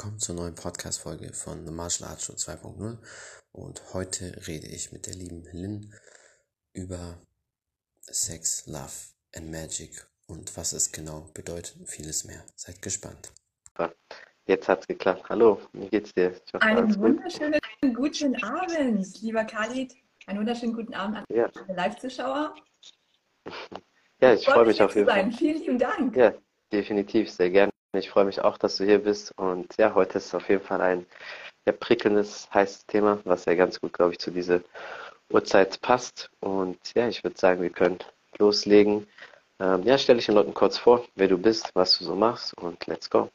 willkommen zur neuen Podcast-Folge von The Martial Arts Show 2.0. Und heute rede ich mit der lieben Lynn über Sex, Love and Magic und was es genau bedeutet und vieles mehr. Seid gespannt. Jetzt hat's geklappt. Hallo, wie geht's dir? Hoffe, Einen wunderschönen guten Abend, lieber Khalid. Einen wunderschönen guten Abend an ja. alle Live-Zuschauer. Ja, ich freue mich auf jeden Fall. Vielen lieben Dank. Ja, definitiv, sehr gerne. Ich freue mich auch, dass du hier bist. Und ja, heute ist auf jeden Fall ein ja, prickelndes, heißes Thema, was ja ganz gut, glaube ich, zu dieser Uhrzeit passt. Und ja, ich würde sagen, wir können loslegen. Ähm, ja, stell dich den Leuten kurz vor, wer du bist, was du so machst und let's go.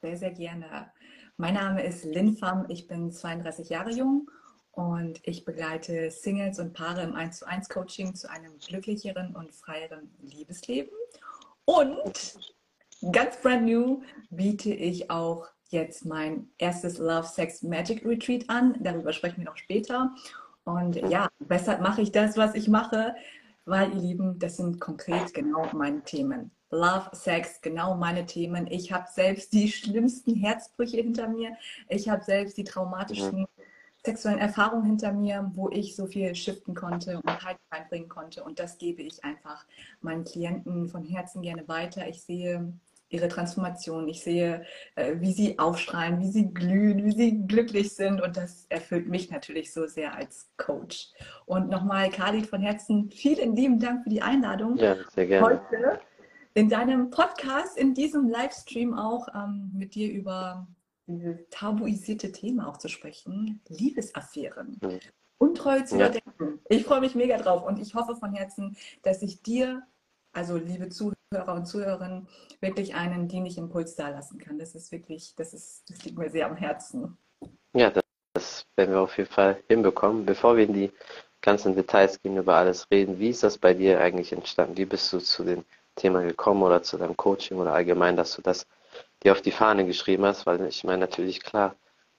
Sehr, sehr gerne. Mein Name ist Lin Pham, ich bin 32 Jahre jung und ich begleite Singles und Paare im 1 zu 1 Coaching zu einem glücklicheren und freieren Liebesleben. Und ganz brand new biete ich auch jetzt mein erstes Love Sex Magic Retreat an. Darüber sprechen wir noch später. Und ja, weshalb mache ich das, was ich mache? Weil, ihr Lieben, das sind konkret genau meine Themen. Love, Sex, genau meine Themen. Ich habe selbst die schlimmsten Herzbrüche hinter mir. Ich habe selbst die traumatischen mhm sexuellen Erfahrungen hinter mir, wo ich so viel shiften konnte und halt reinbringen konnte. Und das gebe ich einfach meinen Klienten von Herzen gerne weiter. Ich sehe ihre Transformation, ich sehe, äh, wie sie aufstrahlen, wie sie glühen, wie sie glücklich sind. Und das erfüllt mich natürlich so sehr als Coach. Und nochmal, Khalid, von Herzen vielen lieben Dank für die Einladung. Ja, sehr gerne. Heute in deinem Podcast, in diesem Livestream auch ähm, mit dir über dieses tabuisierte Thema auch zu sprechen, Liebesaffären. Mhm. Untreu zu überdenken. Ich freue mich mega drauf und ich hoffe von Herzen, dass ich dir, also liebe Zuhörer und Zuhörerinnen, wirklich einen dienlichen Impuls da lassen kann. Das ist wirklich, das ist, das liegt mir sehr am Herzen. Ja, das, das werden wir auf jeden Fall hinbekommen. Bevor wir in die ganzen Details gehen, über alles reden, wie ist das bei dir eigentlich entstanden? Wie bist du zu dem Thema gekommen oder zu deinem Coaching oder allgemein, dass du das dir auf die Fahne geschrieben hast, weil ich meine natürlich klar,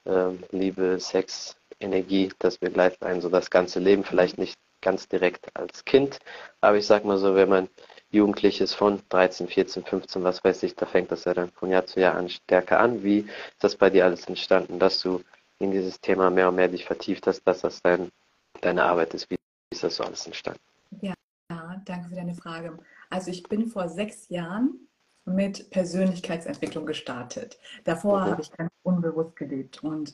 ähm, Liebe, Sex, Energie, das begleitet einen so das ganze Leben, vielleicht nicht ganz direkt als Kind, aber ich sag mal so, wenn man Jugendlich ist von 13, 14, 15, was weiß ich, da fängt das ja dann von Jahr zu Jahr an stärker an. Wie ist das bei dir alles entstanden, dass du in dieses Thema mehr und mehr dich vertieft hast, dass das dein, deine Arbeit ist? Wie ist das so alles entstanden? Ja, danke für deine Frage. Also ich bin vor sechs Jahren mit Persönlichkeitsentwicklung gestartet. Davor okay. habe ich ganz unbewusst gelebt und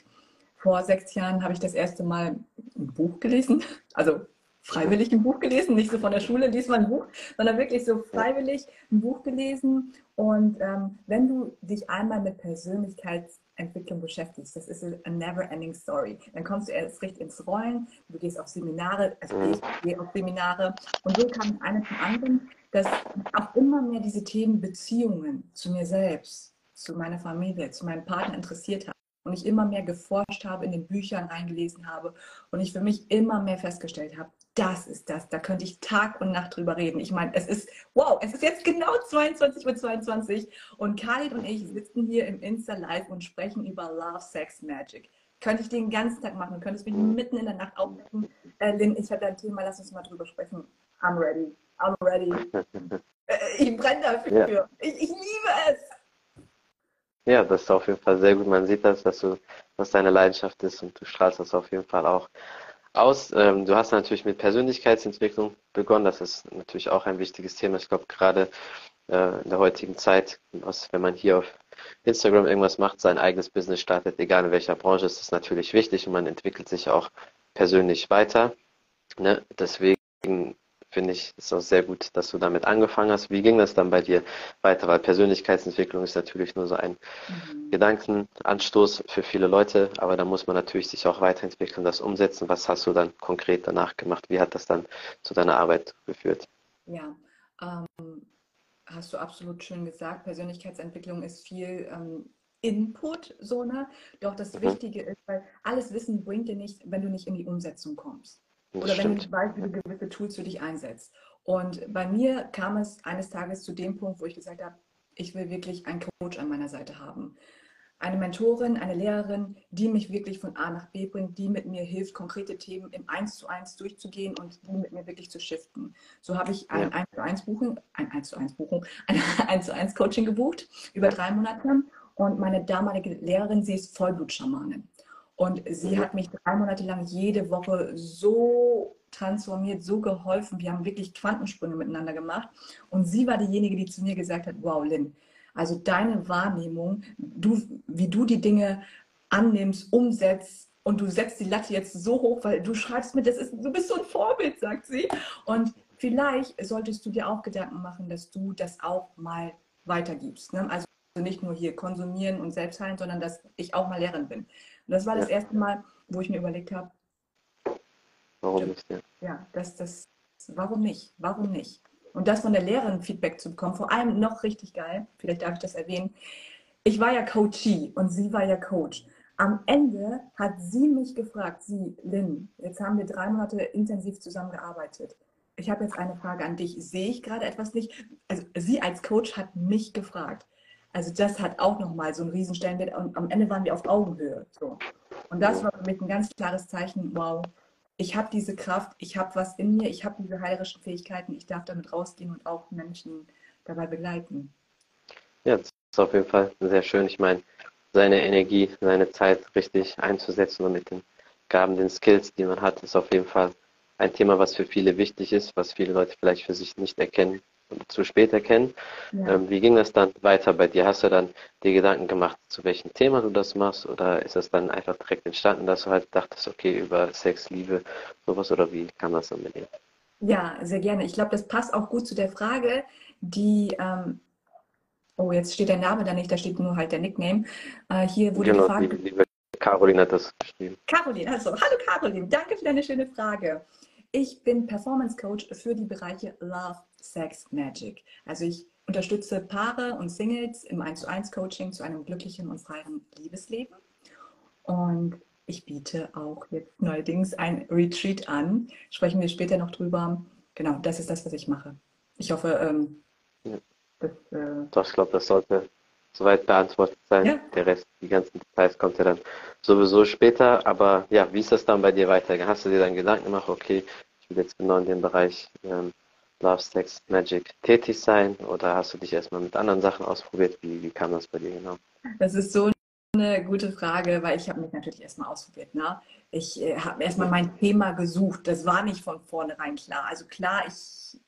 vor sechs Jahren habe ich das erste Mal ein Buch gelesen, also freiwillig ein Buch gelesen, nicht so von der Schule liest man ein Buch, sondern wirklich so freiwillig ein Buch gelesen. Und ähm, wenn du dich einmal mit Persönlichkeitsentwicklung beschäftigst, das ist a never ending story. Dann kommst du erst richtig ins Rollen, du gehst auf Seminare, also mhm. ich gehe auf Seminare und so kam eine zum anderen dass auch immer mehr diese Themen Beziehungen zu mir selbst, zu meiner Familie, zu meinem Partner interessiert haben. Und ich immer mehr geforscht habe, in den Büchern reingelesen habe und ich für mich immer mehr festgestellt habe, das ist das, da könnte ich Tag und Nacht drüber reden. Ich meine, es ist, wow, es ist jetzt genau 22 Uhr 22 und Khalid und ich sitzen hier im Insta Live und sprechen über Love, Sex, Magic. Könnte ich den ganzen Tag machen, du könntest mich mitten in der Nacht aufwecken. Äh, Lynn, ich habe dein Thema, lass uns mal drüber sprechen. I'm ready. I'm ready. Äh, ich brenne dafür. Ja. Ich, ich, liebe es. Ja, das ist auf jeden Fall sehr gut. Man sieht das, dass du, was deine Leidenschaft ist und du strahlst das auf jeden Fall auch aus. Ähm, du hast natürlich mit Persönlichkeitsentwicklung begonnen. Das ist natürlich auch ein wichtiges Thema. Ich glaube, gerade äh, in der heutigen Zeit, wenn man hier auf Instagram irgendwas macht, sein eigenes Business startet, egal in welcher Branche, ist das natürlich wichtig und man entwickelt sich auch persönlich weiter. Ne? Deswegen finde ich, ist auch sehr gut, dass du damit angefangen hast. Wie ging das dann bei dir weiter? Weil Persönlichkeitsentwicklung ist natürlich nur so ein mhm. Gedankenanstoß für viele Leute, aber da muss man natürlich sich auch weiterentwickeln, das umsetzen. Was hast du dann konkret danach gemacht? Wie hat das dann zu deiner Arbeit geführt? Ja, ähm, hast du absolut schön gesagt. Persönlichkeitsentwicklung ist viel ähm, Input, so ne? Doch das mhm. Wichtige ist, weil alles Wissen bringt dir nicht, wenn du nicht in die Umsetzung kommst. Das Oder stimmt. wenn du weißt, wie du gewisse Tools für dich einsetzt. Und bei mir kam es eines Tages zu dem Punkt, wo ich gesagt habe, ich will wirklich einen Coach an meiner Seite haben. Eine Mentorin, eine Lehrerin, die mich wirklich von A nach B bringt, die mit mir hilft, konkrete Themen im Eins zu eins durchzugehen und die mit mir wirklich zu shiften. So habe ich ein 1 zu 1 Buchung, ein 1 zu 1 Buchung, ein 1 zu 1 Coaching gebucht über drei Monate Und meine damalige Lehrerin, sie ist Vollblutschamanin. Und sie hat mich drei Monate lang jede Woche so transformiert, so geholfen. Wir haben wirklich Quantensprünge miteinander gemacht. Und sie war diejenige, die zu mir gesagt hat, wow, Lynn, also deine Wahrnehmung, du, wie du die Dinge annimmst, umsetzt, und du setzt die Latte jetzt so hoch, weil du schreibst mir, das ist, du bist so ein Vorbild, sagt sie. Und vielleicht solltest du dir auch Gedanken machen, dass du das auch mal weitergibst. Ne? Also nicht nur hier konsumieren und selbst heilen, sondern dass ich auch mal Lehrerin bin. Und das war das ja. erste Mal, wo ich mir überlegt habe, warum nicht? Ja, ja das, das, warum nicht? Warum nicht? Und das von der Lehrerin Feedback zu bekommen, vor allem noch richtig geil, vielleicht darf ich das erwähnen. Ich war ja Coachie und sie war ja Coach. Am Ende hat sie mich gefragt, sie, Lynn, jetzt haben wir drei Monate intensiv zusammengearbeitet. Ich habe jetzt eine Frage an dich. Sehe ich gerade etwas nicht? Also sie als Coach hat mich gefragt. Also das hat auch nochmal so einen riesen Stellenwert. Und am Ende waren wir auf Augenhöhe. So. Und das war für mich ein ganz klares Zeichen, wow, ich habe diese Kraft, ich habe was in mir, ich habe diese heilerischen Fähigkeiten, ich darf damit rausgehen und auch Menschen dabei begleiten. Ja, das ist auf jeden Fall sehr schön. Ich meine, seine Energie, seine Zeit richtig einzusetzen und mit den Gaben, den Skills, die man hat, ist auf jeden Fall ein Thema, was für viele wichtig ist, was viele Leute vielleicht für sich nicht erkennen zu spät erkennen. Ja. Ähm, wie ging das dann weiter bei dir? Hast du dann dir Gedanken gemacht, zu welchem Thema du das machst oder ist das dann einfach direkt entstanden, dass du halt dachtest, okay, über Sex, Liebe, sowas oder wie kam das dann mit dir? Ja, sehr gerne. Ich glaube, das passt auch gut zu der Frage, die ähm, Oh, jetzt steht der Name da nicht, da steht nur halt der Nickname. Äh, hier wurde genau, gefragt. Liebe, liebe Caroline hat das geschrieben. Caroline, also hallo Caroline, danke für deine schöne Frage. Ich bin Performance Coach für die Bereiche Love, Sex, Magic. Also ich unterstütze Paare und Singles im 1 zu 1 Coaching zu einem glücklichen und freien Liebesleben. Und ich biete auch jetzt neuerdings ein Retreat an. Sprechen wir später noch drüber. Genau, das ist das, was ich mache. Ich hoffe, ähm, ja. Das, äh, ich glaube, das sollte soweit beantwortet sein. Ja. Der Rest, die ganzen Details kommt ja dann sowieso später. Aber ja, wie ist das dann bei dir weitergegangen? Hast du dir dann Gedanken gemacht, okay, ich will jetzt genau in dem Bereich ähm, Love, Sex, Magic tätig sein? Oder hast du dich erstmal mit anderen Sachen ausprobiert? Wie, wie kam das bei dir genau? Das ist so eine gute Frage, weil ich habe mich natürlich erstmal ausprobiert. Ne? Ich äh, habe erstmal mein Thema gesucht. Das war nicht von vornherein klar. Also klar, ich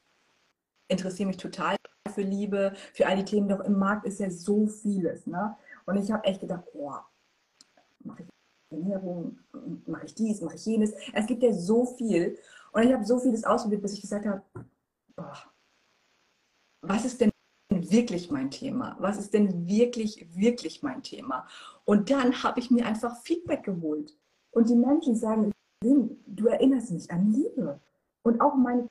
interessiere mich total für Liebe, für all die Themen. Doch im Markt ist ja so vieles. Ne? Und ich habe echt gedacht, boah, mache ich Ernährung, mache ich dies, mache ich jenes. Es gibt ja so viel. Und ich habe so vieles ausprobiert, bis ich gesagt habe, boah, was ist denn wirklich mein Thema? Was ist denn wirklich, wirklich mein Thema? Und dann habe ich mir einfach Feedback geholt. Und die Menschen sagen, du erinnerst mich an Liebe. Und auch meine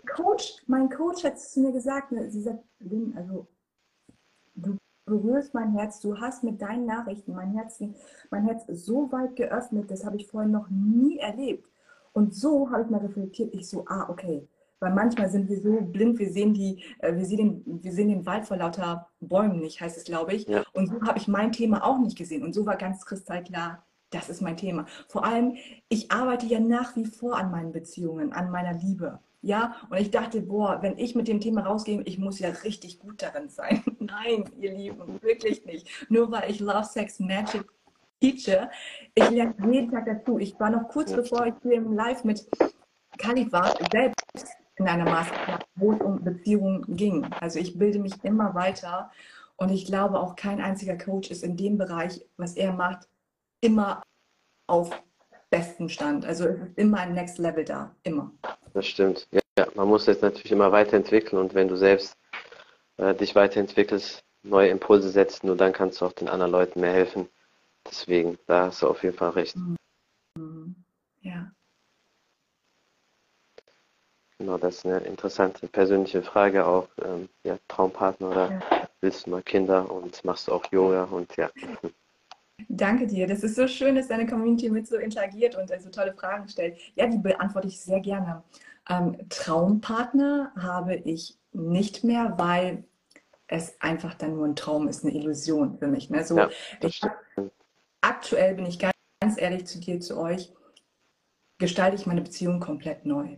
Coach, mein Coach hat es zu mir gesagt, ne, sie sagt, Lynn, also du berührst mein Herz, du hast mit deinen Nachrichten mein Herz, mein Herz so weit geöffnet, das habe ich vorher noch nie erlebt. Und so habe ich mal reflektiert, ich so, ah, okay. Weil manchmal sind wir so blind, wir sehen, die, äh, wir, sehen den, wir sehen den Wald vor lauter Bäumen nicht, heißt es, glaube ich. Ja. Und so habe ich mein Thema auch nicht gesehen. Und so war ganz kristallklar, das ist mein Thema. Vor allem, ich arbeite ja nach wie vor an meinen Beziehungen, an meiner Liebe. Ja, und ich dachte, boah, wenn ich mit dem Thema rausgehe, ich muss ja richtig gut darin sein. Nein, ihr Lieben, wirklich nicht. Nur weil ich Love, Sex, Magic teache, ich lerne jeden Tag dazu. Ich war noch kurz bevor ich hier im Live mit Khalid war, selbst in einer Masterclass, wo es um Beziehungen ging. Also ich bilde mich immer weiter und ich glaube auch kein einziger Coach ist in dem Bereich, was er macht, immer auf bestem Stand. Also immer ein Next Level da, immer das stimmt. Ja, man muss jetzt natürlich immer weiterentwickeln und wenn du selbst äh, dich weiterentwickelst, neue Impulse setzt, nur dann kannst du auch den anderen Leuten mehr helfen. Deswegen, da hast du auf jeden Fall recht. Mhm. Ja. Genau, das ist eine interessante persönliche Frage auch. Ähm, ja, Traumpartner oder ja. willst du mal Kinder und machst du auch Yoga und ja. Danke dir. Das ist so schön, dass deine Community mit so interagiert und so tolle Fragen stellt. Ja, die beantworte ich sehr gerne. Ähm, Traumpartner habe ich nicht mehr, weil es einfach dann nur ein Traum ist, eine Illusion für mich. Ne? So, ja, ich, aktuell bin ich ganz, ganz ehrlich zu dir, zu euch, gestalte ich meine Beziehung komplett neu.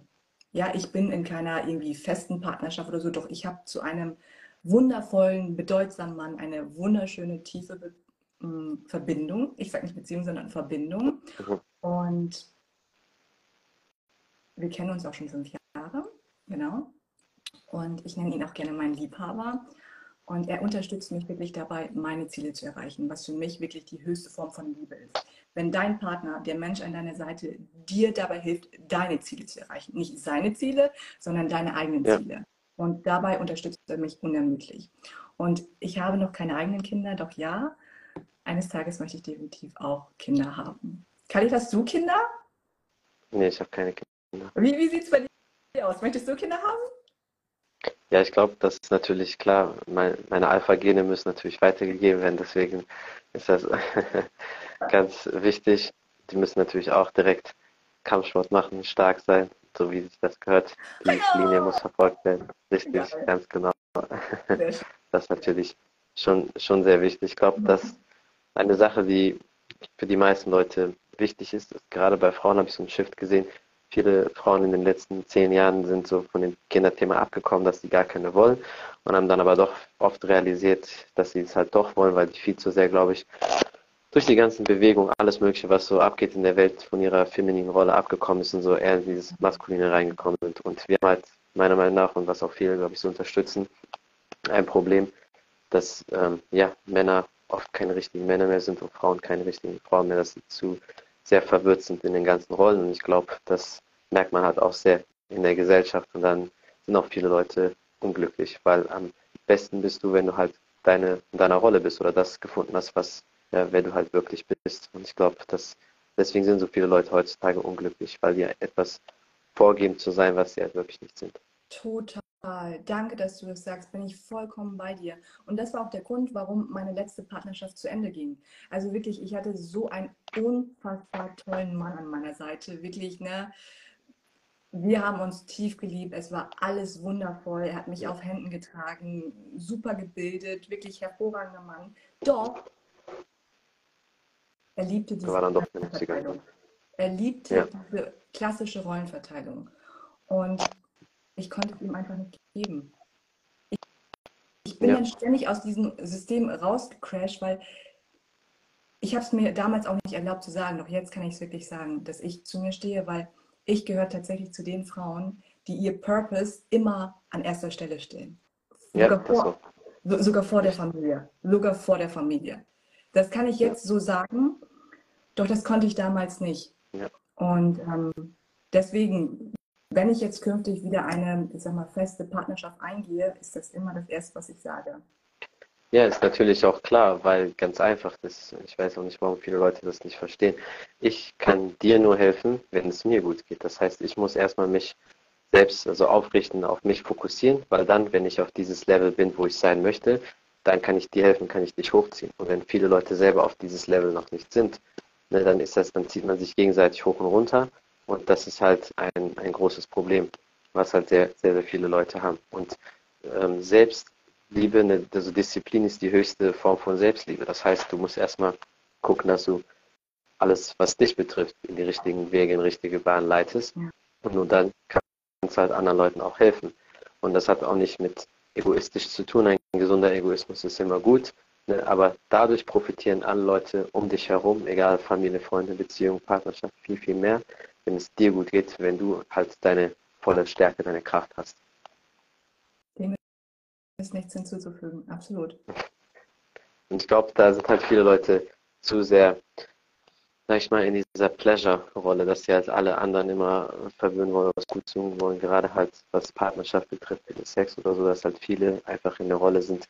Ja, ich bin in keiner irgendwie festen Partnerschaft oder so, doch ich habe zu einem wundervollen, bedeutsamen Mann eine wunderschöne, tiefe Beziehung mh, Verbindung. Ich sage nicht Beziehung, sondern Verbindung. Mhm. Und wir kennen uns auch schon fünf Jahre, genau. Und ich nenne ihn auch gerne meinen Liebhaber. Und er unterstützt mich wirklich dabei, meine Ziele zu erreichen, was für mich wirklich die höchste Form von Liebe ist. Wenn dein Partner, der Mensch an deiner Seite, dir dabei hilft, deine Ziele zu erreichen. Nicht seine Ziele, sondern deine eigenen ja. Ziele. Und dabei unterstützt er mich unermüdlich. Und ich habe noch keine eigenen Kinder, doch ja, eines Tages möchte ich definitiv auch Kinder haben. Kali, hast du Kinder? Nee, ich habe keine Kinder. Wie, wie sieht es bei dir aus? Möchtest du Kinder haben? Ja, ich glaube, das ist natürlich klar. Meine, meine Alpha-Gene müssen natürlich weitergegeben werden. Deswegen ist das ganz wichtig. Die müssen natürlich auch direkt Kampfsport machen, stark sein, so wie sich das gehört. Die Linie muss verfolgt werden. Richtig, ja. ganz genau. Das ist natürlich schon, schon sehr wichtig. Ich glaube, dass eine Sache, die für die meisten Leute wichtig ist, gerade bei Frauen habe ich so einen Shift gesehen, viele Frauen in den letzten zehn Jahren sind so von dem Kinderthema abgekommen, dass sie gar keine wollen und haben dann aber doch oft realisiert, dass sie es halt doch wollen, weil die viel zu sehr, glaube ich, durch die ganzen Bewegungen, alles Mögliche, was so abgeht in der Welt, von ihrer femininen Rolle abgekommen ist und so eher in dieses Maskuline reingekommen sind. Und wir haben halt meiner Meinung nach und was auch viele, glaube ich, so unterstützen, ein Problem, dass ähm, ja, Männer oft keine richtigen Männer mehr sind und Frauen keine richtigen Frauen mehr, dass sie zu sehr verwirrt sind in den ganzen Rollen. Und ich glaube, das merkt man halt auch sehr in der Gesellschaft. Und dann sind auch viele Leute unglücklich, weil am besten bist du, wenn du halt deine, in deiner Rolle bist oder das gefunden hast, was, ja, wer du halt wirklich bist. Und ich glaube, dass deswegen sind so viele Leute heutzutage unglücklich, weil die etwas vorgeben zu sein, was sie halt wirklich nicht sind. Total. Danke, dass du das sagst. Bin ich vollkommen bei dir. Und das war auch der Grund, warum meine letzte Partnerschaft zu Ende ging. Also wirklich, ich hatte so einen unfassbar tollen Mann an meiner Seite. Wirklich, ne? Wir haben uns tief geliebt. Es war alles wundervoll. Er hat mich auf Händen getragen, super gebildet, wirklich hervorragender Mann. Doch, er liebte diese Rollenverteilung. Er liebte ja. diese klassische Rollenverteilung. Und ich konnte es ihm einfach nicht geben. Ich, ich bin ja. dann ständig aus diesem System rausgecrashed, weil ich habe es mir damals auch nicht erlaubt zu sagen, doch jetzt kann ich es wirklich sagen, dass ich zu mir stehe, weil ich gehöre tatsächlich zu den Frauen, die ihr Purpose immer an erster Stelle stehen. Sogar, ja, vor, so. sogar vor der Familie. Sogar vor der Familie. Das kann ich jetzt ja. so sagen, doch das konnte ich damals nicht. Ja. Und ähm, deswegen wenn ich jetzt künftig wieder eine, ich sag mal, feste Partnerschaft eingehe, ist das immer das Erste, was ich sage. Ja, ist natürlich auch klar, weil ganz einfach, das, ich weiß auch nicht, warum viele Leute das nicht verstehen. Ich kann dir nur helfen, wenn es mir gut geht. Das heißt, ich muss erstmal mich selbst also aufrichten, auf mich fokussieren, weil dann, wenn ich auf dieses Level bin, wo ich sein möchte, dann kann ich dir helfen, kann ich dich hochziehen. Und wenn viele Leute selber auf dieses Level noch nicht sind, ne, dann ist das, dann zieht man sich gegenseitig hoch und runter und das ist halt ein, ein großes Problem, was halt sehr, sehr, sehr viele Leute haben. Und ähm, Selbstliebe, eine, also Disziplin ist die höchste Form von Selbstliebe. Das heißt, du musst erstmal gucken, dass du alles, was dich betrifft, in die richtigen Wege, in die richtige Bahn leitest. Ja. Und nur dann kannst du halt anderen Leuten auch helfen. Und das hat auch nicht mit egoistisch zu tun. Ein gesunder Egoismus ist immer gut. Ne? Aber dadurch profitieren alle Leute um dich herum, egal Familie, Freunde, Beziehung, Partnerschaft, viel, viel mehr, wenn es dir gut geht, wenn du halt deine volle Stärke, deine Kraft hast. Dem ist nichts hinzuzufügen, absolut. Und ich glaube, da sind halt viele Leute zu sehr, sag ich mal, in dieser Pleasure-Rolle, dass sie halt alle anderen immer verwöhnen wollen, was gut tun wollen, gerade halt was Partnerschaft betrifft, Sex oder so, dass halt viele einfach in der Rolle sind,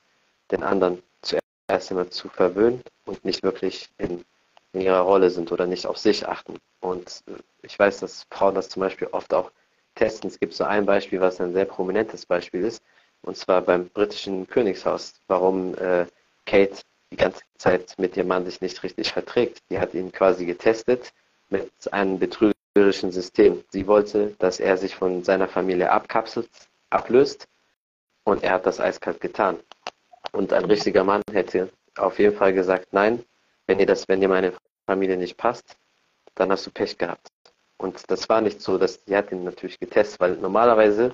den anderen zuerst immer zu verwöhnen und nicht wirklich in in ihrer Rolle sind oder nicht auf sich achten. Und äh, ich weiß, dass Frauen das zum Beispiel oft auch testen. Es gibt so ein Beispiel, was ein sehr prominentes Beispiel ist, und zwar beim britischen Königshaus, warum äh, Kate die ganze Zeit mit ihrem Mann sich nicht richtig verträgt. Die hat ihn quasi getestet mit einem betrügerischen System. Sie wollte, dass er sich von seiner Familie abkapselt, ablöst und er hat das eiskalt getan. Und ein richtiger Mann hätte auf jeden Fall gesagt, nein, wenn dir das, wenn dir meine Familie nicht passt, dann hast du Pech gehabt. Und das war nicht so, dass sie hat ihn natürlich getestet, weil normalerweise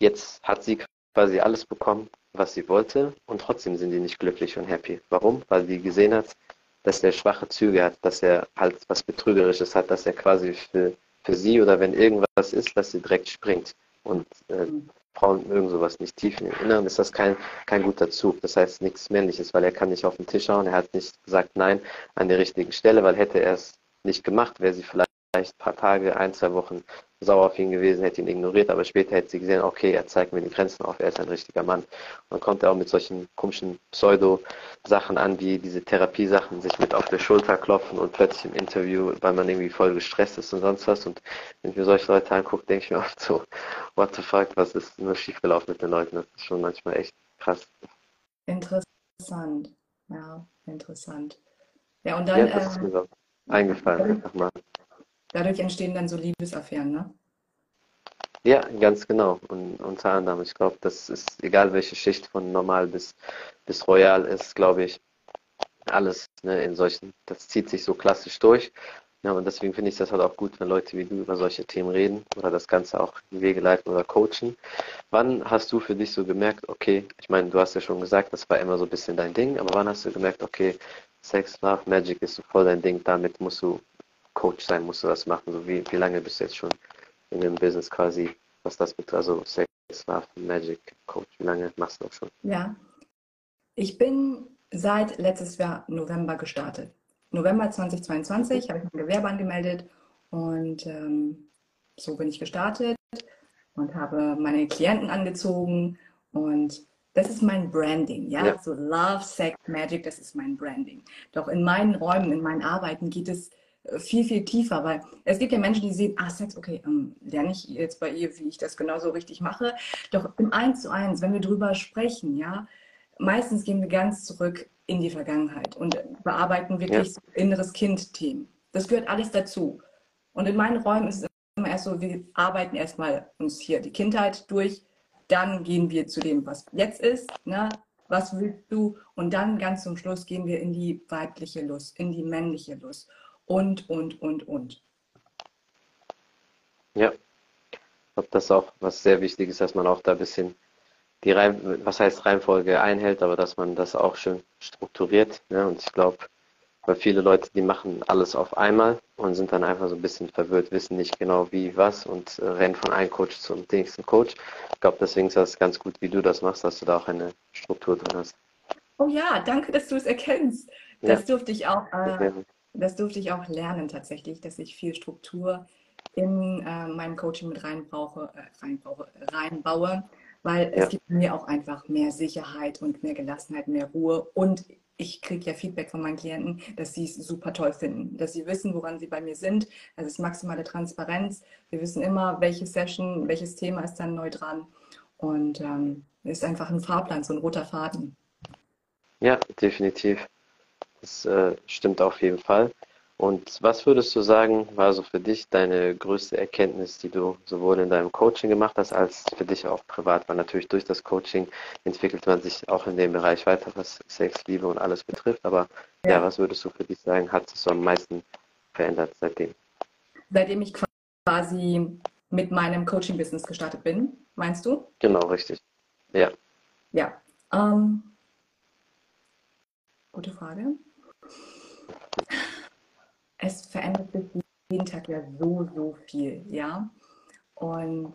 jetzt hat sie quasi alles bekommen, was sie wollte und trotzdem sind die nicht glücklich und happy. Warum? Weil sie gesehen hat, dass er schwache Züge hat, dass er halt was Betrügerisches hat, dass er quasi für, für sie oder wenn irgendwas ist, dass sie direkt springt. Und äh, mhm. Frauen mögen sowas nicht. Tief im Inneren ist das kein, kein guter Zug. Das heißt nichts Männliches, weil er kann nicht auf den Tisch hauen. Er hat nicht gesagt Nein an der richtigen Stelle, weil hätte er es nicht gemacht, wäre sie vielleicht ein paar Tage, ein, zwei Wochen sauer auf ihn gewesen, hätte ihn ignoriert, aber später hätte sie gesehen, okay, er zeigt mir die Grenzen auf, er ist ein richtiger Mann. Und dann kommt er auch mit solchen komischen Pseudo-Sachen an, wie diese Therapiesachen, sich mit auf der Schulter klopfen und plötzlich im Interview, weil man irgendwie voll gestresst ist und sonst was. Und wenn ich mir solche Leute angucke, denke ich mir oft so, what the fuck, was ist nur schiefgelaufen mit den Leuten? Das ist schon manchmal echt krass. Interessant, ja, interessant. Ja, und dann. Ja, das ist mir so eingefallen, einfach mal. Dadurch entstehen dann so Liebesaffären, ne? Ja, ganz genau. Und unter anderem, ich glaube, das ist egal, welche Schicht von normal bis, bis royal ist, glaube ich, alles ne, in solchen, das zieht sich so klassisch durch. Ja, und deswegen finde ich das halt auch gut, wenn Leute wie du über solche Themen reden oder das Ganze auch in Wege leiten oder coachen. Wann hast du für dich so gemerkt, okay, ich meine, du hast ja schon gesagt, das war immer so ein bisschen dein Ding, aber wann hast du gemerkt, okay, Sex, Love, Magic ist so voll dein Ding, damit musst du Coach sein, musst du das machen. So wie, wie lange bist du jetzt schon in dem Business quasi, was das betrifft, also Sex, Love, Magic, Coach, wie lange machst du das schon? Ja, ich bin seit letztes Jahr November gestartet. November 2022 habe ich mein Gewerbe angemeldet und ähm, so bin ich gestartet und habe meine Klienten angezogen und das ist mein Branding, ja? ja? So Love, Sex, Magic, das ist mein Branding. Doch in meinen Räumen, in meinen Arbeiten geht es viel, viel tiefer, weil es gibt ja Menschen, die sehen, ah, Sex, okay, ähm, lerne ich jetzt bei ihr, wie ich das genauso richtig mache. Doch im Eins zu eins, wenn wir drüber sprechen, ja, meistens gehen wir ganz zurück in die Vergangenheit und bearbeiten wirklich ja. so inneres Kind-Themen. Das gehört alles dazu. Und in meinen Räumen ist es immer erst so, wir arbeiten erstmal uns hier die Kindheit durch, dann gehen wir zu dem, was jetzt ist, ne? was willst du? Und dann ganz zum Schluss gehen wir in die weibliche Lust, in die männliche Lust und, und, und, und. Ja, ich glaube, das ist auch was sehr wichtig ist, dass man auch da ein bisschen die Reim, was heißt Reihenfolge einhält, aber dass man das auch schön strukturiert. Ne? Und ich glaube, weil viele Leute, die machen alles auf einmal und sind dann einfach so ein bisschen verwirrt, wissen nicht genau wie, was und äh, rennen von einem Coach zum nächsten Coach. Ich glaube, deswegen ist das ganz gut, wie du das machst, dass du da auch eine Struktur drin hast. Oh ja, danke, dass du es erkennst. Das ja. durfte ich auch äh, das durfte ich auch lernen tatsächlich, dass ich viel Struktur in äh, mein Coaching mit reinbrauche, äh, reinbrauche, reinbaue, weil ja. es gibt mir auch einfach mehr Sicherheit und mehr Gelassenheit, mehr Ruhe und ich kriege ja Feedback von meinen Klienten, dass sie es super toll finden, dass sie wissen, woran sie bei mir sind. Das ist maximale Transparenz. Wir wissen immer, welche Session, welches Thema ist dann neu dran. Und ähm, ist einfach ein Fahrplan, so ein roter Faden. Ja, definitiv. Das äh, stimmt auf jeden Fall. Und was würdest du sagen, war so für dich deine größte Erkenntnis, die du sowohl in deinem Coaching gemacht hast, als für dich auch privat? Weil natürlich durch das Coaching entwickelt man sich auch in dem Bereich weiter, was Sex, Liebe und alles betrifft. Aber ja, ja was würdest du für dich sagen, hat sich so am meisten verändert seitdem? Seitdem ich quasi mit meinem Coaching-Business gestartet bin, meinst du? Genau, richtig. Ja. Ja. Ähm, gute Frage es verändert sich jeden Tag ja so, so viel, ja. Und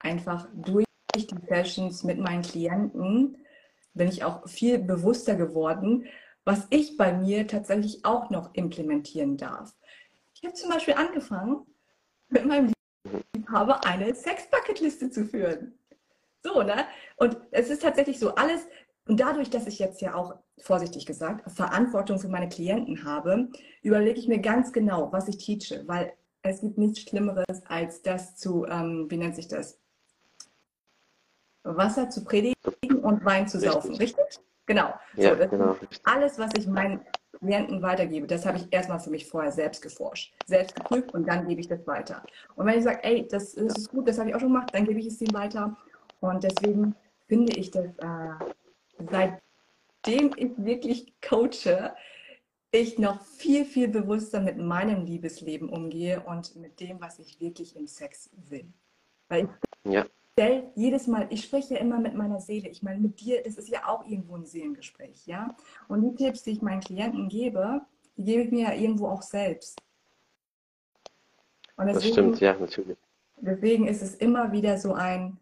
einfach durch die Sessions mit meinen Klienten bin ich auch viel bewusster geworden, was ich bei mir tatsächlich auch noch implementieren darf. Ich habe zum Beispiel angefangen, mit meinem Liebhaber eine Sex-Bucket-Liste zu führen. So, ne? Und es ist tatsächlich so, alles, und dadurch, dass ich jetzt ja auch, vorsichtig gesagt, Verantwortung für meine Klienten habe, überlege ich mir ganz genau, was ich teache, weil es gibt nichts Schlimmeres, als das zu, ähm, wie nennt sich das? Wasser zu predigen und Wein zu saufen, richtig? richtig? Genau. Ja, so, genau. Alles, was ich meinen Klienten weitergebe, das habe ich erstmal für mich vorher selbst geforscht, selbst geprüft und dann gebe ich das weiter. Und wenn ich sage, ey, das, das ist gut, das habe ich auch schon gemacht, dann gebe ich es ihm weiter. Und deswegen finde ich das äh, seitdem ich wirklich coache, ich noch viel, viel bewusster mit meinem Liebesleben umgehe und mit dem, was ich wirklich im Sex will. Weil ich ja. stelle jedes Mal, ich spreche ja immer mit meiner Seele. Ich meine, mit dir ist es ja auch irgendwo ein Seelengespräch, ja. Und die Tipps, die ich meinen Klienten gebe, die gebe ich mir ja irgendwo auch selbst. Deswegen, das stimmt, ja, natürlich. Deswegen ist es immer wieder so ein,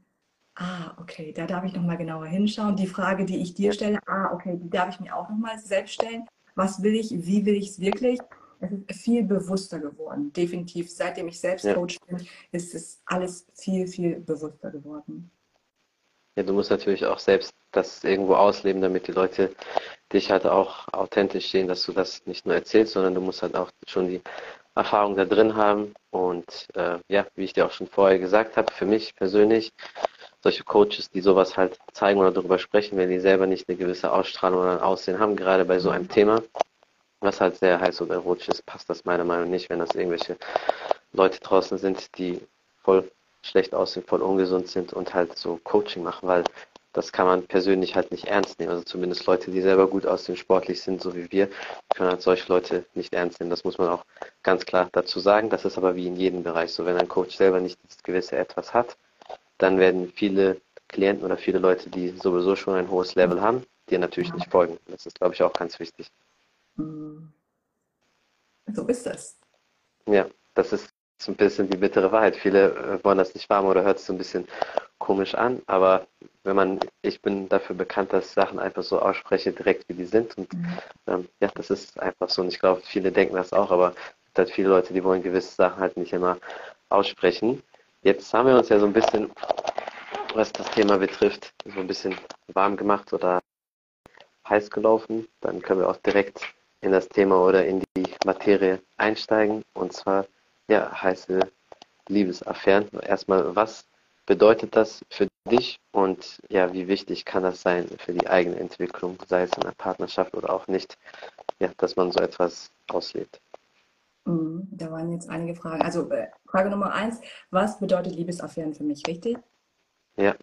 ah, okay, da darf ich nochmal genauer hinschauen. Die Frage, die ich dir stelle, ah, okay, die darf ich mir auch nochmal selbst stellen. Was will ich, wie will ich es wirklich? Es ist viel bewusster geworden, definitiv. Seitdem ich selbst ja. Coach bin, ist es alles viel, viel bewusster geworden. Ja, du musst natürlich auch selbst das irgendwo ausleben, damit die Leute dich halt auch authentisch sehen, dass du das nicht nur erzählst, sondern du musst halt auch schon die Erfahrung da drin haben. Und äh, ja, wie ich dir auch schon vorher gesagt habe, für mich persönlich, solche Coaches, die sowas halt zeigen oder darüber sprechen, wenn die selber nicht eine gewisse Ausstrahlung oder ein Aussehen haben, gerade bei so einem Thema, was halt sehr heiß oder erotisch ist, passt das meiner Meinung nach nicht, wenn das irgendwelche Leute draußen sind, die voll schlecht aussehen, voll ungesund sind und halt so Coaching machen, weil das kann man persönlich halt nicht ernst nehmen. Also zumindest Leute, die selber gut aussehen, sportlich sind, so wie wir, können halt solche Leute nicht ernst nehmen. Das muss man auch ganz klar dazu sagen. Das ist aber wie in jedem Bereich so. Wenn ein Coach selber nicht das gewisse Etwas hat, dann werden viele Klienten oder viele Leute, die sowieso schon ein hohes Level haben, dir natürlich nicht folgen. Das ist, glaube ich, auch ganz wichtig. Hm. So ist das. Ja, das ist so ein bisschen die bittere Wahrheit. Viele äh, wollen das nicht warm oder hört es so ein bisschen komisch an, aber wenn man, ich bin dafür bekannt, dass Sachen einfach so ausspreche, direkt wie die sind und mhm. ähm, ja, das ist einfach so und ich glaube, viele denken das auch, aber es gibt halt viele Leute, die wollen gewisse Sachen halt nicht immer aussprechen. Jetzt haben wir uns ja so ein bisschen, was das Thema betrifft, so ein bisschen warm gemacht oder heiß gelaufen. Dann können wir auch direkt in das Thema oder in die Materie einsteigen und zwar ja, heiße Liebesaffären. Erstmal, was bedeutet das für dich und ja, wie wichtig kann das sein für die eigene Entwicklung, sei es in einer Partnerschaft oder auch nicht, ja, dass man so etwas auslebt? Mhm, da waren jetzt einige Fragen. Also äh, Frage Nummer eins, was bedeutet Liebesaffären für mich, richtig? Ja.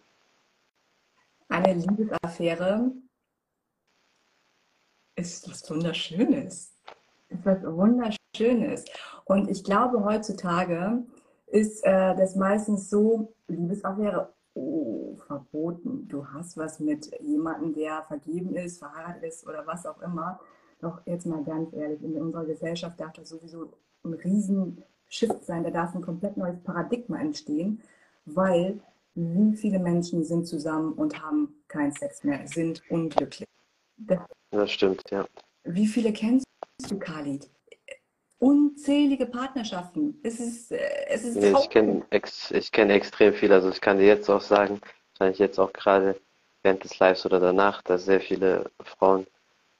Eine Liebesaffäre ist was Wunderschönes. Ist was Wunderschönes. Und ich glaube, heutzutage ist äh, das meistens so, Liebesaffäre, oh, verboten. Du hast was mit jemandem, der vergeben ist, verheiratet ist oder was auch immer. Doch jetzt mal ganz ehrlich, in unserer Gesellschaft darf das sowieso ein riesen Shift sein. Da darf ein komplett neues Paradigma entstehen, weil wie viele Menschen sind zusammen und haben keinen Sex mehr, sind unglücklich. Das, das stimmt, ja. Wie viele kennst du, Khalid? unzählige Partnerschaften. Es ist, äh, es ist nee, ich kenne ex, kenn extrem viel. Also ich kann dir jetzt auch sagen, wahrscheinlich jetzt auch gerade während des Lives oder danach, dass sehr viele Frauen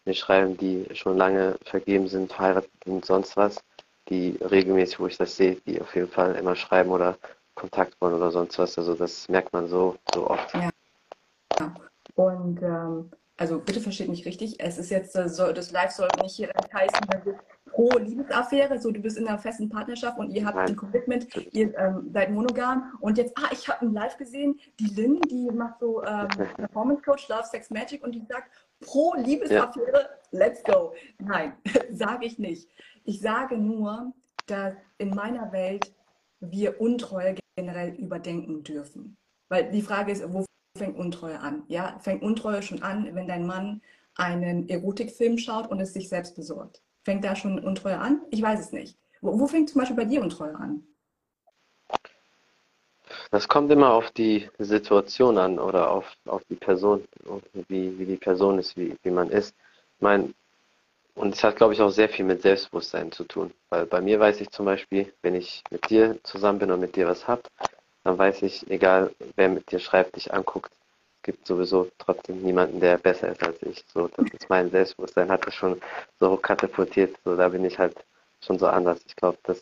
mir schreiben, die schon lange vergeben sind, verheiratet und sonst was, die regelmäßig, wo ich das sehe, die auf jeden Fall immer schreiben oder Kontakt wollen oder sonst was. Also das merkt man so, so oft. Ja. ja. Und ähm, also bitte versteht mich richtig, es ist jetzt, das Live soll nicht heißen, wenn wir pro Liebesaffäre, so du bist in einer festen Partnerschaft und ihr habt Nein. ein Commitment, ihr ähm, seid monogam und jetzt, ah, ich habe ein Live gesehen, die Lynn, die macht so ähm, Performance Coach, Love, Sex, Magic und die sagt, pro Liebesaffäre, ja. let's go. Nein, sage ich nicht. Ich sage nur, dass in meiner Welt wir Untreue generell überdenken dürfen. Weil die Frage ist, wo fängt Untreue an? Ja, fängt Untreue schon an, wenn dein Mann einen Erotikfilm schaut und es sich selbst besorgt. Fängt da schon Untreue an? Ich weiß es nicht. Wo, wo fängt zum Beispiel bei dir Untreue an? Das kommt immer auf die Situation an oder auf, auf die Person, wie, wie die Person ist, wie, wie man ist. Ich meine, und es hat, glaube ich, auch sehr viel mit Selbstbewusstsein zu tun. Weil bei mir weiß ich zum Beispiel, wenn ich mit dir zusammen bin und mit dir was hab, dann weiß ich, egal wer mit dir schreibt, dich anguckt, gibt sowieso trotzdem niemanden, der besser ist als ich. So, das ist mein Selbstbewusstsein, hat das schon so katapultiert. So, da bin ich halt schon so anders. Ich glaube, das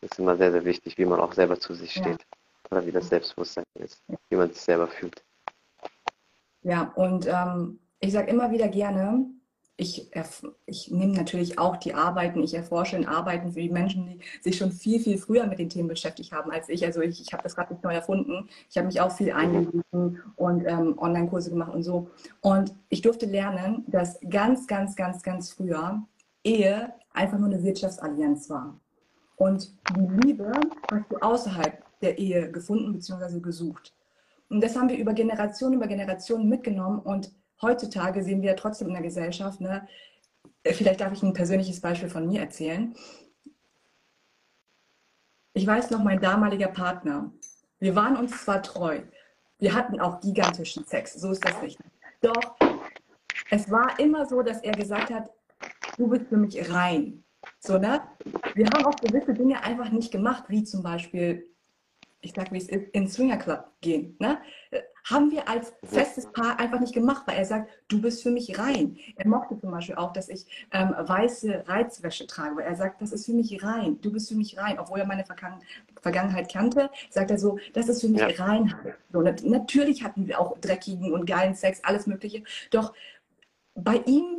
ist immer sehr, sehr wichtig, wie man auch selber zu sich steht. Ja. Oder wie das Selbstbewusstsein ist, wie man sich selber fühlt. Ja, und ähm, ich sage immer wieder gerne, ich, ich nehme natürlich auch die Arbeiten, ich erforsche in Arbeiten für die Menschen, die sich schon viel, viel früher mit den Themen beschäftigt haben als ich. Also ich, ich habe das gerade nicht neu erfunden. Ich habe mich auch viel eingelesen und ähm, Online-Kurse gemacht und so. Und ich durfte lernen, dass ganz, ganz, ganz, ganz früher Ehe einfach nur eine Wirtschaftsallianz war. Und die Liebe hast du außerhalb der Ehe gefunden bzw. gesucht. Und das haben wir über Generationen über Generationen mitgenommen und heutzutage sehen wir trotzdem in der Gesellschaft, ne, äh, vielleicht darf ich ein persönliches Beispiel von mir erzählen. Ich weiß noch, mein damaliger Partner, wir waren uns zwar treu, wir hatten auch gigantischen Sex, so ist das nicht. Doch es war immer so, dass er gesagt hat, du bist für mich rein. So, ne? Wir haben auch gewisse Dinge einfach nicht gemacht, wie zum Beispiel, ich sag wie es ist, in Swinger Club gehen. Ne? Haben wir als festes Paar einfach nicht gemacht, weil er sagt, du bist für mich rein. Er mochte zum Beispiel auch, dass ich ähm, weiße Reizwäsche trage, weil er sagt, das ist für mich rein, du bist für mich rein. Obwohl er meine Vergangen Vergangenheit kannte, sagt er so, das ist für mich ja. Reinheit. So, natürlich hatten wir auch dreckigen und geilen Sex, alles Mögliche. Doch bei ihm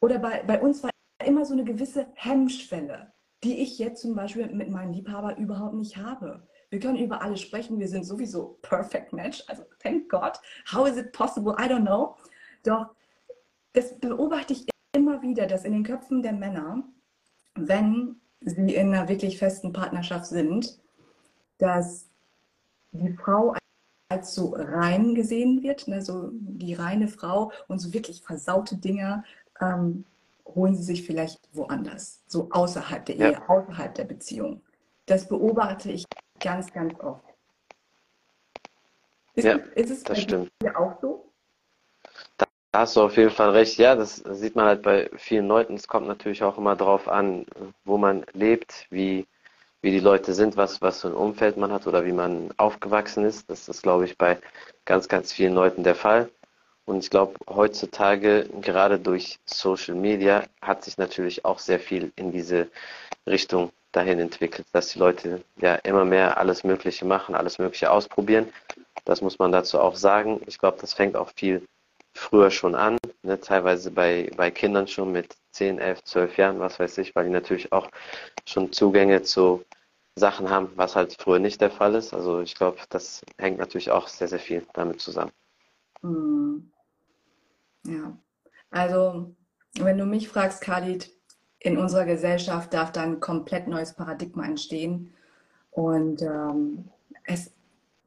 oder bei, bei uns war immer so eine gewisse Hemmschwelle, die ich jetzt zum Beispiel mit meinem Liebhaber überhaupt nicht habe. Wir können über alles sprechen, wir sind sowieso perfect match, also thank God. How is it possible? I don't know. Doch das beobachte ich immer wieder, dass in den Köpfen der Männer, wenn sie in einer wirklich festen Partnerschaft sind, dass die Frau als so rein gesehen wird, ne, so die reine Frau und so wirklich versaute Dinge ähm, holen sie sich vielleicht woanders, so außerhalb der ja. Ehe, außerhalb der Beziehung. Das beobachte ich ganz, ganz oft. Ist, ja, ist es das stimmt. auch so? Da hast du auf jeden Fall recht. Ja, das sieht man halt bei vielen Leuten. Es kommt natürlich auch immer darauf an, wo man lebt, wie wie die Leute sind, was, was für ein Umfeld man hat oder wie man aufgewachsen ist. Das ist, glaube ich, bei ganz, ganz vielen Leuten der Fall. Und ich glaube, heutzutage, gerade durch Social Media, hat sich natürlich auch sehr viel in diese Richtung dahin entwickelt, dass die Leute ja immer mehr alles Mögliche machen, alles Mögliche ausprobieren. Das muss man dazu auch sagen. Ich glaube, das fängt auch viel früher schon an, ne? teilweise bei, bei Kindern schon mit 10, 11, 12 Jahren, was weiß ich, weil die natürlich auch schon Zugänge zu Sachen haben, was halt früher nicht der Fall ist. Also ich glaube, das hängt natürlich auch sehr, sehr viel damit zusammen. Hm. Ja, also wenn du mich fragst, Khalid, in unserer Gesellschaft darf da ein komplett neues Paradigma entstehen. Und ähm, es,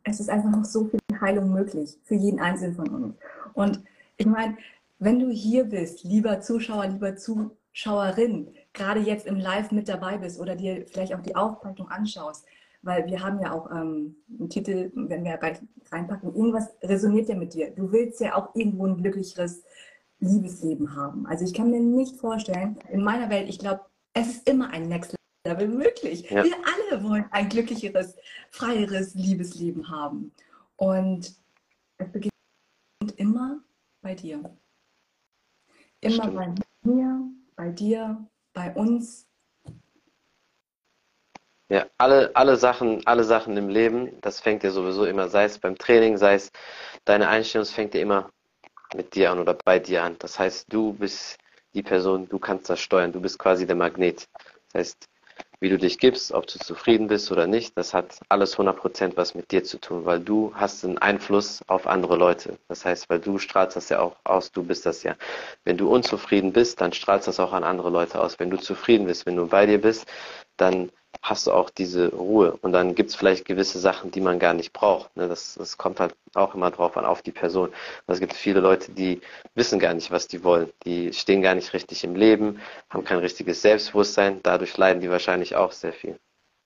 es ist einfach noch so viel Heilung möglich für jeden Einzelnen von uns. Und ich meine, wenn du hier bist, lieber Zuschauer, lieber Zuschauerin, gerade jetzt im Live mit dabei bist oder dir vielleicht auch die Aufzeichnung anschaust, weil wir haben ja auch ähm, einen Titel, wenn wir reinpacken, irgendwas resoniert ja mit dir. Du willst ja auch irgendwo ein glücklicheres Liebesleben haben. Also ich kann mir nicht vorstellen, in meiner Welt, ich glaube, es ist immer ein Next Level möglich. Ja. Wir alle wollen ein glücklicheres, freieres Liebesleben haben. Und es beginnt immer bei dir. Immer Stimmt. bei mir, bei dir, bei uns. Ja, alle, alle Sachen, alle Sachen im Leben, das fängt ja sowieso immer, sei es beim Training, sei es deine Einstellung, es fängt ja immer mit dir an oder bei dir an. Das heißt, du bist die Person, du kannst das steuern, du bist quasi der Magnet. Das heißt, wie du dich gibst, ob du zufrieden bist oder nicht, das hat alles 100% was mit dir zu tun, weil du hast einen Einfluss auf andere Leute. Das heißt, weil du strahlst das ja auch aus, du bist das ja. Wenn du unzufrieden bist, dann strahlst das auch an andere Leute aus. Wenn du zufrieden bist, wenn du bei dir bist, dann hast du auch diese Ruhe. Und dann gibt es vielleicht gewisse Sachen, die man gar nicht braucht. Ne? Das, das kommt halt auch immer drauf an, auf die Person. Und es gibt viele Leute, die wissen gar nicht, was die wollen. Die stehen gar nicht richtig im Leben, haben kein richtiges Selbstbewusstsein. Dadurch leiden die wahrscheinlich auch sehr viel.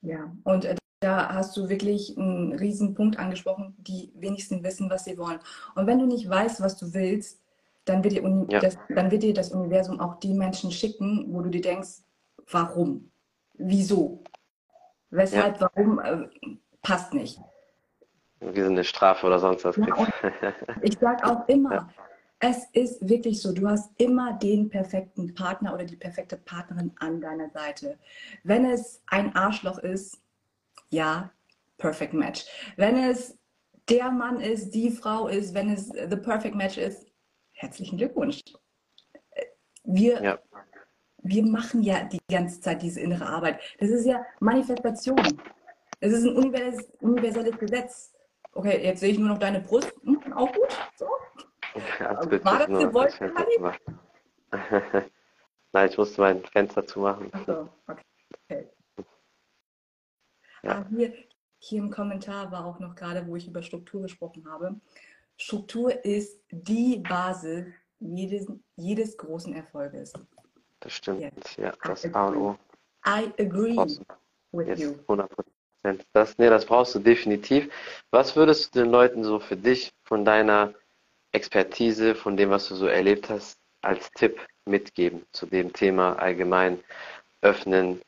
Ja, und äh, da hast du wirklich einen riesen Punkt angesprochen, die wenigsten wissen, was sie wollen. Und wenn du nicht weißt, was du willst, dann wird, dir, ja. das, dann wird dir das Universum auch die Menschen schicken, wo du dir denkst, warum? Wieso? Weshalb, ja. warum, äh, passt nicht. Wie so eine Strafe oder sonst was. Ja, ich sage auch immer, ja. es ist wirklich so, du hast immer den perfekten Partner oder die perfekte Partnerin an deiner Seite. Wenn es ein Arschloch ist, ja, perfect match. Wenn es der Mann ist, die Frau ist, wenn es the perfect match ist, herzlichen Glückwunsch. Wir ja wir machen ja die ganze Zeit diese innere Arbeit. Das ist ja Manifestation. Es ist ein universelles Gesetz. Okay, jetzt sehe ich nur noch deine Brust. Hm, auch gut. So. Ja, War das gewollt, Nein, ich musste mein Fenster zumachen. Achso, okay. Ja. Ah, hier, hier im Kommentar war auch noch gerade, wo ich über Struktur gesprochen habe. Struktur ist die Basis jedes, jedes großen Erfolges. Das stimmt. Yes. Ja, das A und O. I agree with jetzt you. 100 Prozent. Das, nee, das brauchst du definitiv. Was würdest du den Leuten so für dich von deiner Expertise, von dem, was du so erlebt hast, als Tipp mitgeben zu dem Thema allgemein öffnen,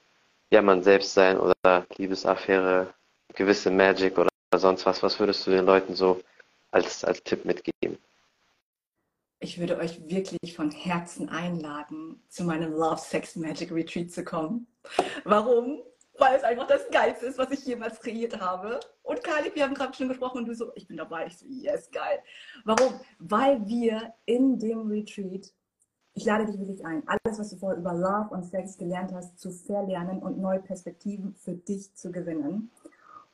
ja, man selbst sein oder Liebesaffäre, gewisse Magic oder sonst was? Was würdest du den Leuten so als, als Tipp mitgeben? Ich würde euch wirklich von Herzen einladen, zu meinem Love Sex Magic Retreat zu kommen. Warum? Weil es einfach das Geilste ist, was ich jemals kreiert habe. Und Kali, wir haben gerade schon gesprochen und du so, ich bin dabei. Ich so, yes, geil. Warum? Weil wir in dem Retreat, ich lade dich wirklich ein, alles, was du vorher über Love und Sex gelernt hast, zu verlernen und neue Perspektiven für dich zu gewinnen.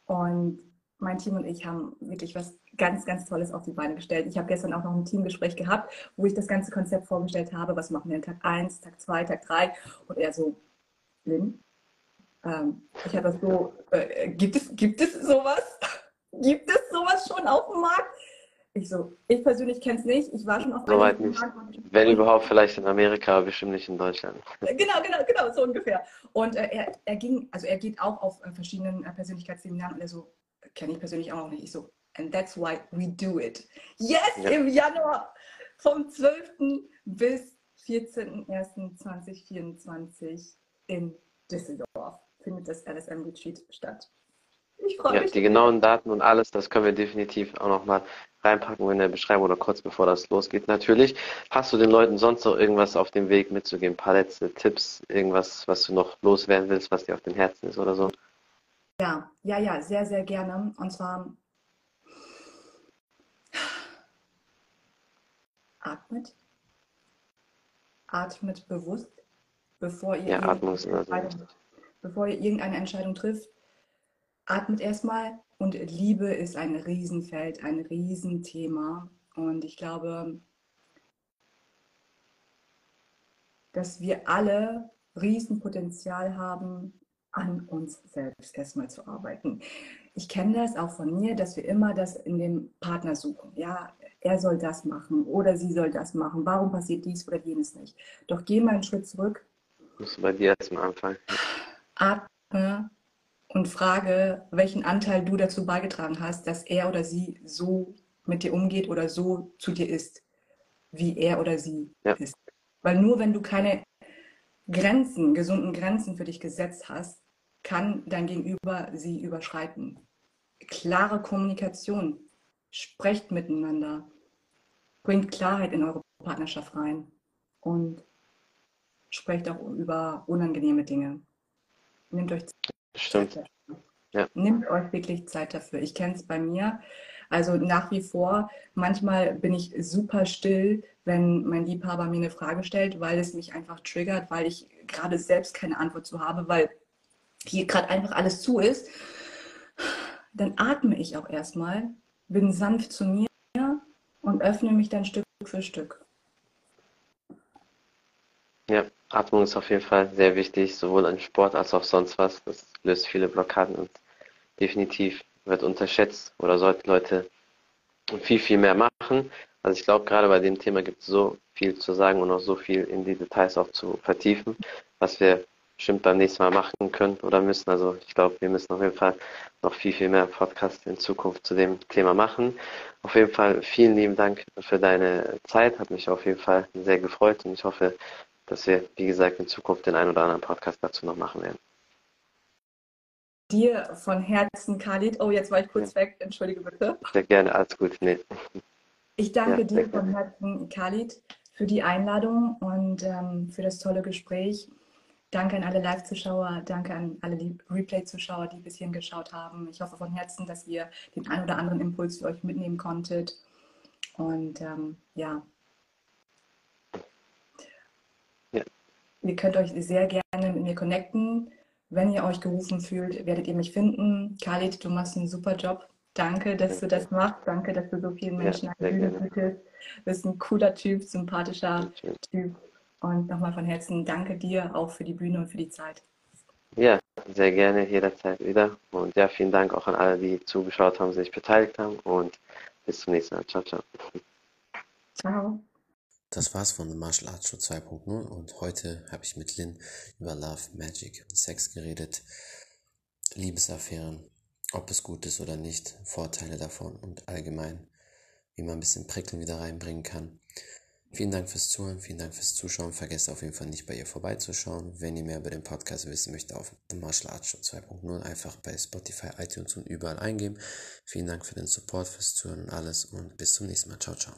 Und mein Team und ich haben wirklich was ganz, ganz Tolles auf die Beine gestellt. Ich habe gestern auch noch ein Teamgespräch gehabt, wo ich das ganze Konzept vorgestellt habe. Was machen wir in Tag 1, Tag 2, Tag 3? Und er so, Lynn, ähm, ich habe das so, äh, gibt, es, gibt es sowas? gibt es sowas schon auf dem Markt? Ich so, ich persönlich kenne es nicht. Ich war schon auf Soweit nicht. Markt. Wenn überhaupt vielleicht in Amerika, aber bestimmt nicht in Deutschland. Genau, genau, genau, so ungefähr. Und äh, er, er ging, also er geht auch auf äh, verschiedenen äh, Persönlichkeitsseminaren und er so, kenne ich persönlich auch noch nicht. Ich so, and that's why we do it. Yes, Ja. im Januar vom 12. bis 14.01.2024 in Düsseldorf findet das LSM Retreat statt. Ich freue Ja, mich. die genauen Daten und alles, das können wir definitiv auch nochmal reinpacken in der Beschreibung oder kurz bevor das losgeht. Natürlich, hast du den Leuten sonst noch irgendwas auf dem Weg mitzugeben? Ein paar letzte Tipps, irgendwas, was du noch loswerden willst, was dir auf dem Herzen ist oder so? Ja, ja, ja, sehr, sehr gerne. Und zwar atmet. Atmet bewusst, bevor ihr, Ja, bevor ihr irgendeine Entscheidung trifft. Atmet erstmal. Und Liebe ist ein Riesenfeld, ein Riesenthema. Und ich glaube, dass wir alle Riesenpotenzial haben, an uns selbst erstmal zu arbeiten. Ich kenne das auch von mir, dass wir immer das in dem Partner suchen. Ja, er soll das machen oder sie soll das machen. Warum passiert dies oder jenes nicht? Doch geh mal einen Schritt zurück, Musst du bei dir erstmal anfangen. atme und frage, welchen Anteil du dazu beigetragen hast, dass er oder sie so mit dir umgeht oder so zu dir ist, wie er oder sie Ja. ist. Weil nur wenn du keine Grenzen, gesunden Grenzen für dich gesetzt hast, kann dein Gegenüber sie überschreiten. Klare Kommunikation, sprecht miteinander, bringt Klarheit in eure Partnerschaft rein und sprecht auch über unangenehme Dinge. Nehmt euch Stimmt. Zeit dafür. Ja. Nehmt euch wirklich Zeit dafür. Ich kenne es bei mir. Also nach wie vor, manchmal bin ich super still, wenn mein Liebhaber mir eine Frage stellt, weil es mich einfach triggert, weil ich gerade selbst keine Antwort zu habe, weil hier gerade einfach alles zu ist. Dann atme ich auch erstmal, bin sanft zu mir und öffne mich dann Stück für Stück. Ja, Atmung ist auf jeden Fall sehr wichtig, sowohl im Sport als auch sonst was. Das löst viele Blockaden und definitiv wird unterschätzt oder sollten Leute viel, viel mehr machen. Also ich glaube, gerade bei dem Thema gibt es so viel zu sagen und auch so viel in die Details auch zu vertiefen, was wir bestimmt beim nächsten Mal machen können oder müssen. Also ich glaube, wir müssen auf jeden Fall noch viel, viel mehr Podcasts in Zukunft zu dem Thema machen. Auf jeden Fall vielen lieben Dank für deine Zeit. Hat mich auf jeden Fall sehr gefreut und ich hoffe, dass wir, wie gesagt, in Zukunft den einen oder anderen Podcast dazu noch machen werden. Dir von Herzen, Khalid. Oh, jetzt war ich kurz weg. Entschuldige bitte. Sehr gerne, alles gut. Nee. Ich danke Ja, dir von Herzen, Khalid, für die Einladung und ähm, für das tolle Gespräch. Danke an alle Live-Zuschauer, danke an alle Replay-Zuschauer, die bis hierhin geschaut haben. Ich hoffe von Herzen, dass ihr den ein oder anderen Impuls für euch mitnehmen konntet. Und ähm, ja. Ja. Ihr könnt euch sehr gerne mit mir connecten. Wenn ihr euch gerufen fühlt, werdet ihr mich finden. Khalid, du machst einen super Job. Danke, dass du das machst. Danke, dass du so vielen Ja, Menschen Bühne gerne. bietest. Du bist ein cooler Typ, sympathischer. Typ. Und nochmal von Herzen danke dir auch für die Bühne und für die Zeit. Ja, sehr gerne, jederzeit wieder. Und ja, vielen Dank auch an alle, die zugeschaut haben, sich beteiligt haben und bis zum nächsten Mal. Ciao, ciao. Ciao. das war's von The Martial Arts Show 2.0 und heute habe ich mit Lynn über Love, Magic und Sex geredet, Liebesaffären, ob es gut ist oder nicht, Vorteile davon und allgemein, wie man ein bisschen Prickeln wieder reinbringen kann. Vielen Dank fürs Zuhören, vielen Dank fürs Zuschauen. Vergesst auf jeden Fall nicht bei ihr vorbeizuschauen. Wenn ihr mehr über den Podcast wissen möchtet, auf The Martial Arts Show 2.0 einfach bei Spotify, iTunes und überall eingeben. Vielen Dank für den Support, fürs Zuhören und alles und bis zum nächsten Mal. Ciao, ciao.